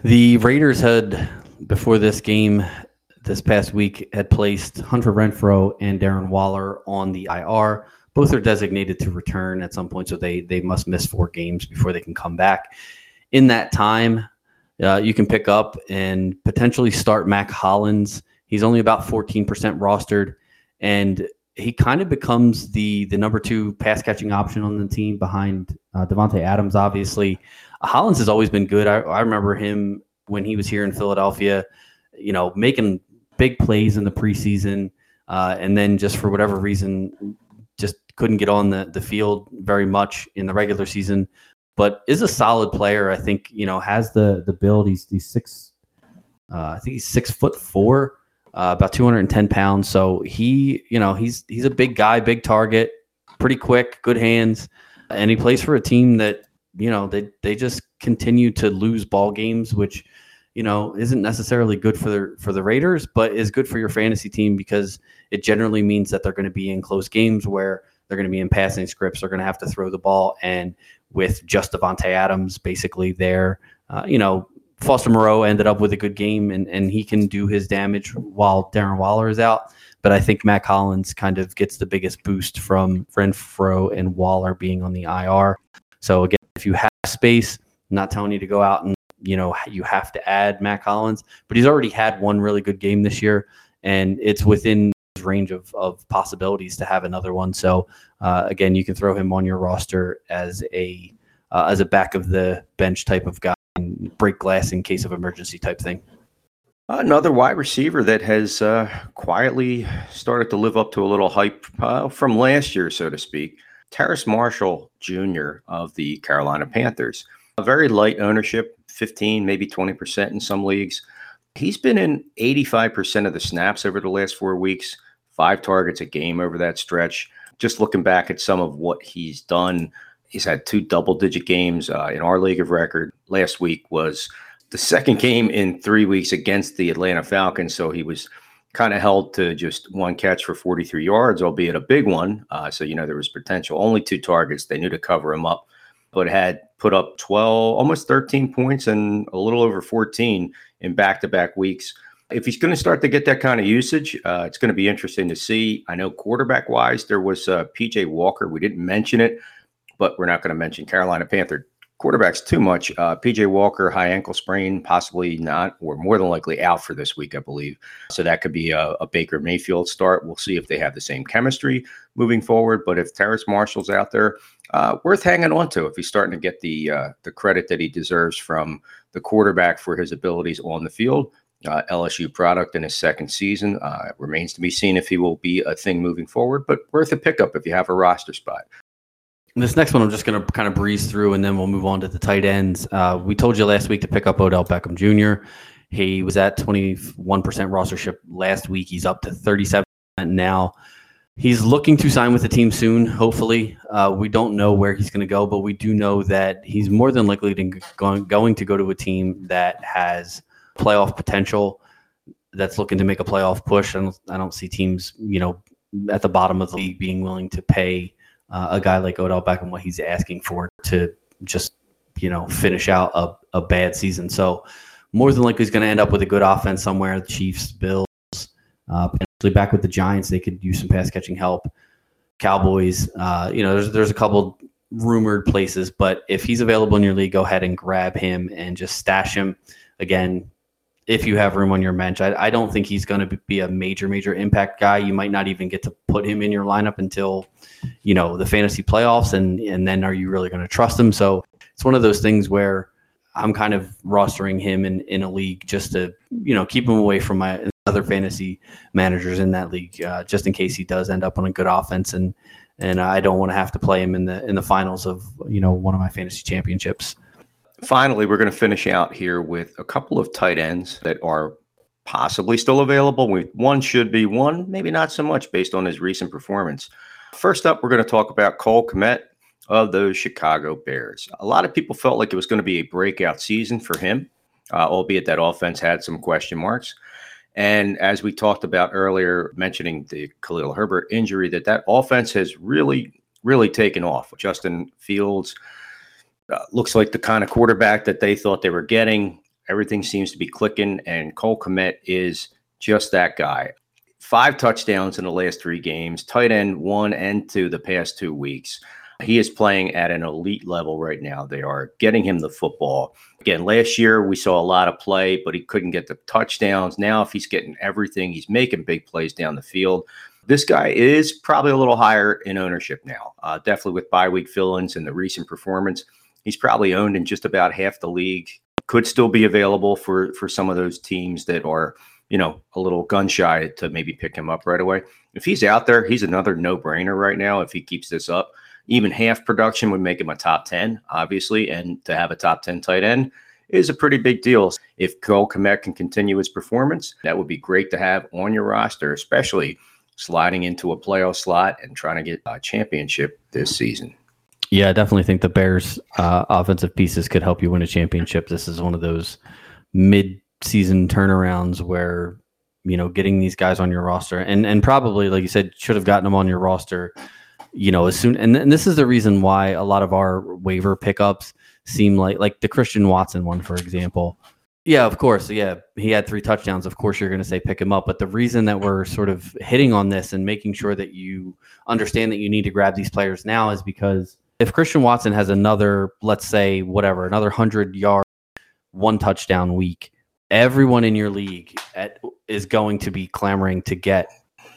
The Raiders had before this game this past week had placed Hunter Renfrow and Darren Waller on the IR. Both are designated to return at some point, so they they must miss four games before they can come back. In that time, uh, you can pick up and potentially start Mack Hollins. He's only about 14% rostered, and he kind of becomes the the number two pass catching option on the team behind uh, Davante Adams. Obviously, Hollins has always been good. I, I remember him when he was here in Philadelphia, you know, making big plays in the preseason, uh, and then just for whatever reason, just couldn't get on the the field very much in the regular season. But is a solid player. I think you know has the the build. He's he's six. Uh, I think he's six foot four uh, about 210 pounds. So he, you know, he's he's a big guy, big target, pretty quick, good hands, and he plays for a team that you know they they just continue to lose ball games, which you know isn't necessarily good for the for the Raiders, but is good for your fantasy team because it generally means that they're going to be in close games where they're going to be in passing scripts. They're going to have to throw the ball, and with just Davante Adams basically there, uh, you know, Foster Moreau ended up with a good game and, and he can do his damage while Darren Waller is out. But I think Matt Hollins kind of gets the biggest boost from Renfrow and Waller being on the IR. So again, if you have space, I'm not telling you to go out and you know you have to add Matt Hollins, but he's already had one really good game this year, and it's within his range of, of possibilities to have another one. So uh, again, you can throw him on your roster as a uh, as a back of the bench type of guy break glass in case of emergency type thing. Another wide receiver that has uh, quietly started to live up to a little hype uh, from last year, so to speak. Terrace Marshall Jr. of the Carolina Panthers. A very light ownership, 15, maybe 20% in some leagues. He's been in 85% of the snaps over the last four weeks, five targets a game over that stretch. Just looking back at some of what he's done He's had two double digit games uh, in our league of record. Last week was the second game in three weeks against the Atlanta Falcons. So he was kind of held to just one catch for 43 yards, albeit a big one. Uh, so, you know, there was potential. Only two targets. They knew to cover him up, but had put up 12, almost 13 points and a little over 14 in back to back weeks. If he's going to start to get that kind of usage, uh, it's going to be interesting to see. I know quarterback wise, there was uh, PJ Walker. We didn't mention it, but we're not going to mention Carolina Panther quarterbacks too much. Uh, PJ Walker, high ankle sprain, possibly not, or more than likely out for this week, I believe. So that could be a, a, Baker Mayfield start. We'll see if they have the same chemistry moving forward. But if Terrace Marshall's out there, uh, worth hanging on to if he's starting to get the uh, the credit that he deserves from the quarterback for his abilities on the field. Uh, LSU product in his second season. Uh, remains to be seen if he will be a thing moving forward, but worth a pickup if you have a roster spot. This next one, I'm just going to kind of breeze through, and then we'll move on to the tight ends. Uh, we told you last week to pick up Odell Beckham Jr. He was at 21% rostership last week. He's up to 37 now. He's looking to sign with the team soon, hopefully. Uh, we don't know where he's going to go, but we do know that he's more than likely to going, going to go to a team that has playoff potential, that's looking to make a playoff push. And I don't see teams, you know, at the bottom of the league being willing to pay uh, a guy like Odell Beckham what he's asking for to just you know finish out a, a bad season. So more than likely he's going to end up with a good offense somewhere. The Chiefs, Bills, uh, potentially back with the Giants. They could use some pass catching help. Cowboys. Uh, you know, there's there's a couple rumored places, but if he's available in your league, go ahead and grab him and just stash him. Again, if you have room on your bench. I, I don't think he's going to be a major, major impact guy. You might not even get to put him in your lineup until, you know, the fantasy playoffs, and and then are you really going to trust him? So it's one of those things where I'm kind of rostering him in in a league just to you know keep him away from my other fantasy managers in that league, uh, just in case he does end up on a good offense and and I don't want to have to play him in the in the finals of you know one of my fantasy championships finally, we're going to finish out here with a couple of tight ends that are possibly still available. One should be, one maybe not so much based on his recent performance. First up, we're going to talk about Cole Kmet of those Chicago Bears. A lot of people felt like it was going to be a breakout season for him, uh, albeit that offense had some question marks. And as we talked about earlier, mentioning the Khalil Herbert injury, that that offense has really, really taken off. Justin Fields uh, looks like the kind of quarterback that they thought they were getting. Everything seems to be clicking, and Cole Kmet is just that guy. Five touchdowns in the last three games, tight end one and two the past two weeks. He is playing at an elite level right now. They are getting him the football. Again, last year we saw a lot of play, but he couldn't get the touchdowns. Now, if he's getting everything, he's making big plays down the field. This guy is probably a little higher in ownership now, uh, definitely with bye week fill ins and the recent performance. He's probably owned in just about half the league. Could still be available for for some of those teams that are, you know, a little gun shy to maybe pick him up right away. If he's out there, he's another no brainer right now. If he keeps this up, even half production would make him a top ten, obviously, and to have a top ten tight end is a pretty big deal. If Cole Kmet can continue his performance, that would be great to have on your roster, especially sliding into a playoff slot and trying to get a championship this season. Yeah, I definitely think the Bears' uh, offensive pieces could help you win a championship. This is one of those mid-season turnarounds where you know getting these guys on your roster and and probably like you said should have gotten them on your roster. You know, as soon and, and this is the reason why a lot of our waiver pickups seem like like the Christian Watson one, for example. Yeah, of course. Yeah, he had three touchdowns. Of course, you're going to say pick him up. But the reason that we're sort of hitting on this and making sure that you understand that you need to grab these players now is because if Christian Watson has another, let's say, whatever, another 100 yard, one touchdown week, everyone in your league at, is going to be clamoring to get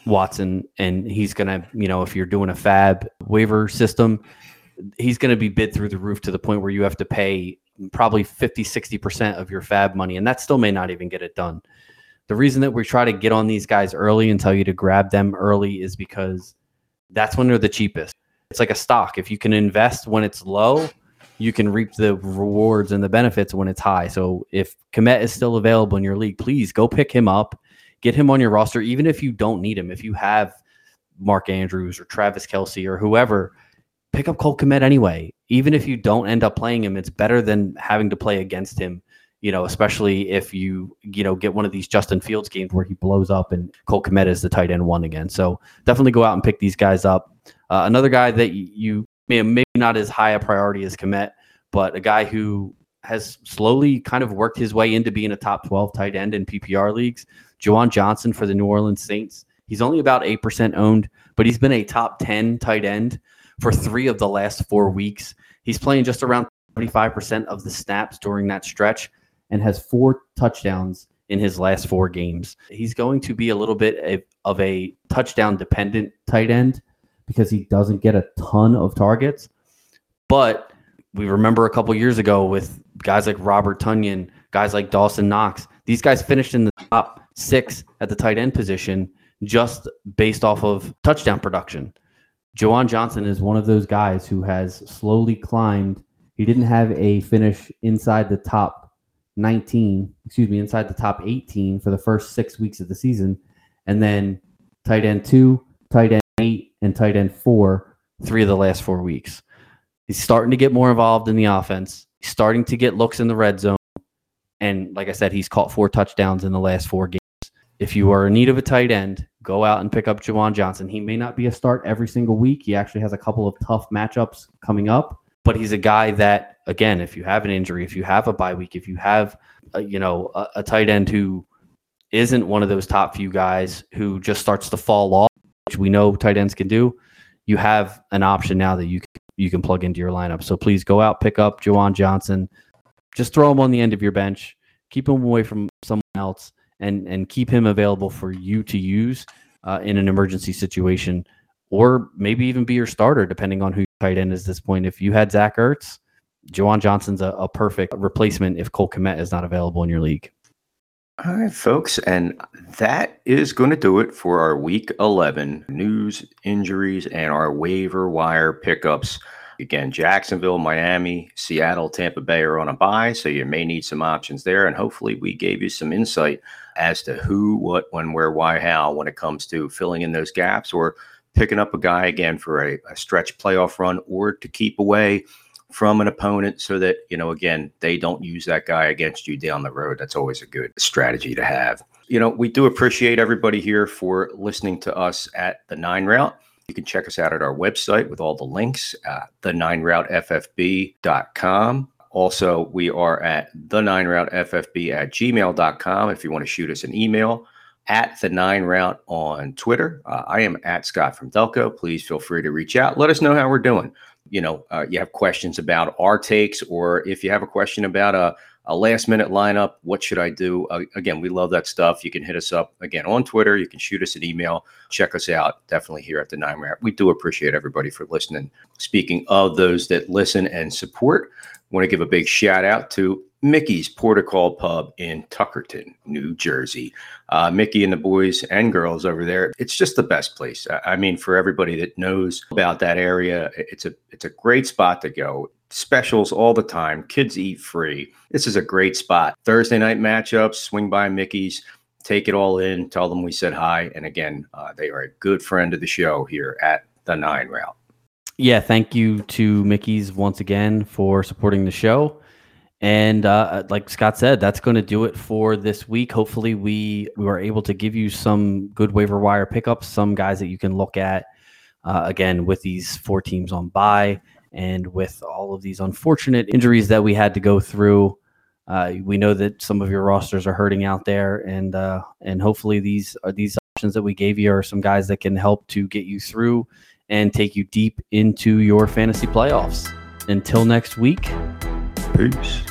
Watson. And he's going to, you know, if you're doing a FAAB waiver system, he's going to be bid through the roof to the point where you have to pay probably 50, 60% of your FAAB money. And that still may not even get it done. The reason that we try to get on these guys early and tell you to grab them early is because that's when they're the cheapest it's like a stock. If you can invest when it's low, you can reap the rewards and the benefits when it's high. So if Kmet is still available in your league, please go pick him up, get him on your roster, even if you don't need him. If you have Mark Andrews or Travis Kelce or whoever, pick up Cole Kmet anyway. Even if you don't end up playing him, it's better than having to play against him. You know, especially if you you know get one of these Justin Fields games where he blows up and Cole Kmet is the tight end one again. So definitely go out and pick these guys up. Uh, another guy that you maybe not as high a priority as Kmet, but a guy who has slowly kind of worked his way into being a top 12 tight end in PPR leagues. Juwan Johnson for the New Orleans Saints. He's only about 8% owned, but he's been a top 10 tight end for three of the last four weeks. He's playing just around 25% of the snaps during that stretch and has four touchdowns in his last four games. He's going to be a little bit of a touchdown dependent tight end because he doesn't get a ton of targets. But we remember a couple years ago with guys like Robert Tonyan, guys like Dawson Knox. These guys finished in the top six at the tight end position just based off of touchdown production. Juwan Johnson is one of those guys who has slowly climbed. He didn't have a finish inside the top 19, excuse me, inside the top 18 for the first six weeks of the season. And then tight end two, tight end eight, and tight end four, three of the last four weeks. He's starting to get more involved in the offense. He's starting to get looks in the red zone. And like I said, he's caught four touchdowns in the last four games. If you are in need of a tight end, go out and pick up Juwan Johnson. He may not be a start every single week. He actually has a couple of tough matchups coming up, but he's a guy that, again, if you have an injury, if you have a bye week, if you have, a, you know, a, a tight end who isn't one of those top few guys who just starts to fall off, which we know tight ends can do, you have an option now that you can, you can plug into your lineup. So please go out, pick up Juwan Johnson, just throw him on the end of your bench, keep him away from someone else and and keep him available for you to use uh, in an emergency situation, or maybe even be your starter, depending on who tight end is. At this point, if you had Zach Ertz, Juwan Johnson's a, a perfect replacement if Cole Kmet is not available in your league. All right, folks, and that is going to do it for our Week 11 news, injuries, and our waiver wire pickups. Again, Jacksonville, Miami, Seattle, Tampa Bay are on a bye, so you may need some options there. And hopefully, we gave you some insight as to who, what, when, where, why, how when it comes to filling in those gaps or picking up a guy again for a, a stretch playoff run or to keep away from an opponent so that, you know, again, they don't use that guy against you down the road. That's always a good strategy to have. You know, we do appreciate everybody here for listening to us at the nine route. You can check us out at our website with all the links at the nine routeffb.com. Also, we are at the nine route ffb at gmail.com if you want to shoot us an email at the nine route on Twitter. Uh, I am at Scott from Delco. Please feel free to reach out. Let us know how we're doing. You know, uh, you have questions about our takes, or if you have a question about a, a last minute lineup, what should I do? Uh, again, we love that stuff. You can hit us up again on Twitter. You can shoot us an email. Check us out. Definitely here at the Nine Route. We do appreciate everybody for listening. Speaking of those that listen and support, want to give a big shout out to Mickey's Protocol Pub in Tuckerton, New Jersey. Uh, Mickey and the boys and girls over there, it's just the best place. I mean, for everybody that knows about that area, it's a it's a great spot to go. Specials all the time. Kids eat free. This is a great spot. Thursday night matchups. Swing by Mickey's. Take it all in. Tell them we said hi. And again, uh, they are a good friend of the show here at the Nine Route yeah, thank you to Mickey's once again for supporting the show. And uh, like Scott said, that's going to do it for this week. Hopefully, we we were able to give you some good waiver wire pickups, some guys that you can look at. Uh, again, with these four teams on bye, and with all of these unfortunate injuries that we had to go through, uh, we know that some of your rosters are hurting out there, and uh, and hopefully these are these options that we gave you are some guys that can help to get you through and take you deep into your fantasy playoffs. Until next week, peace.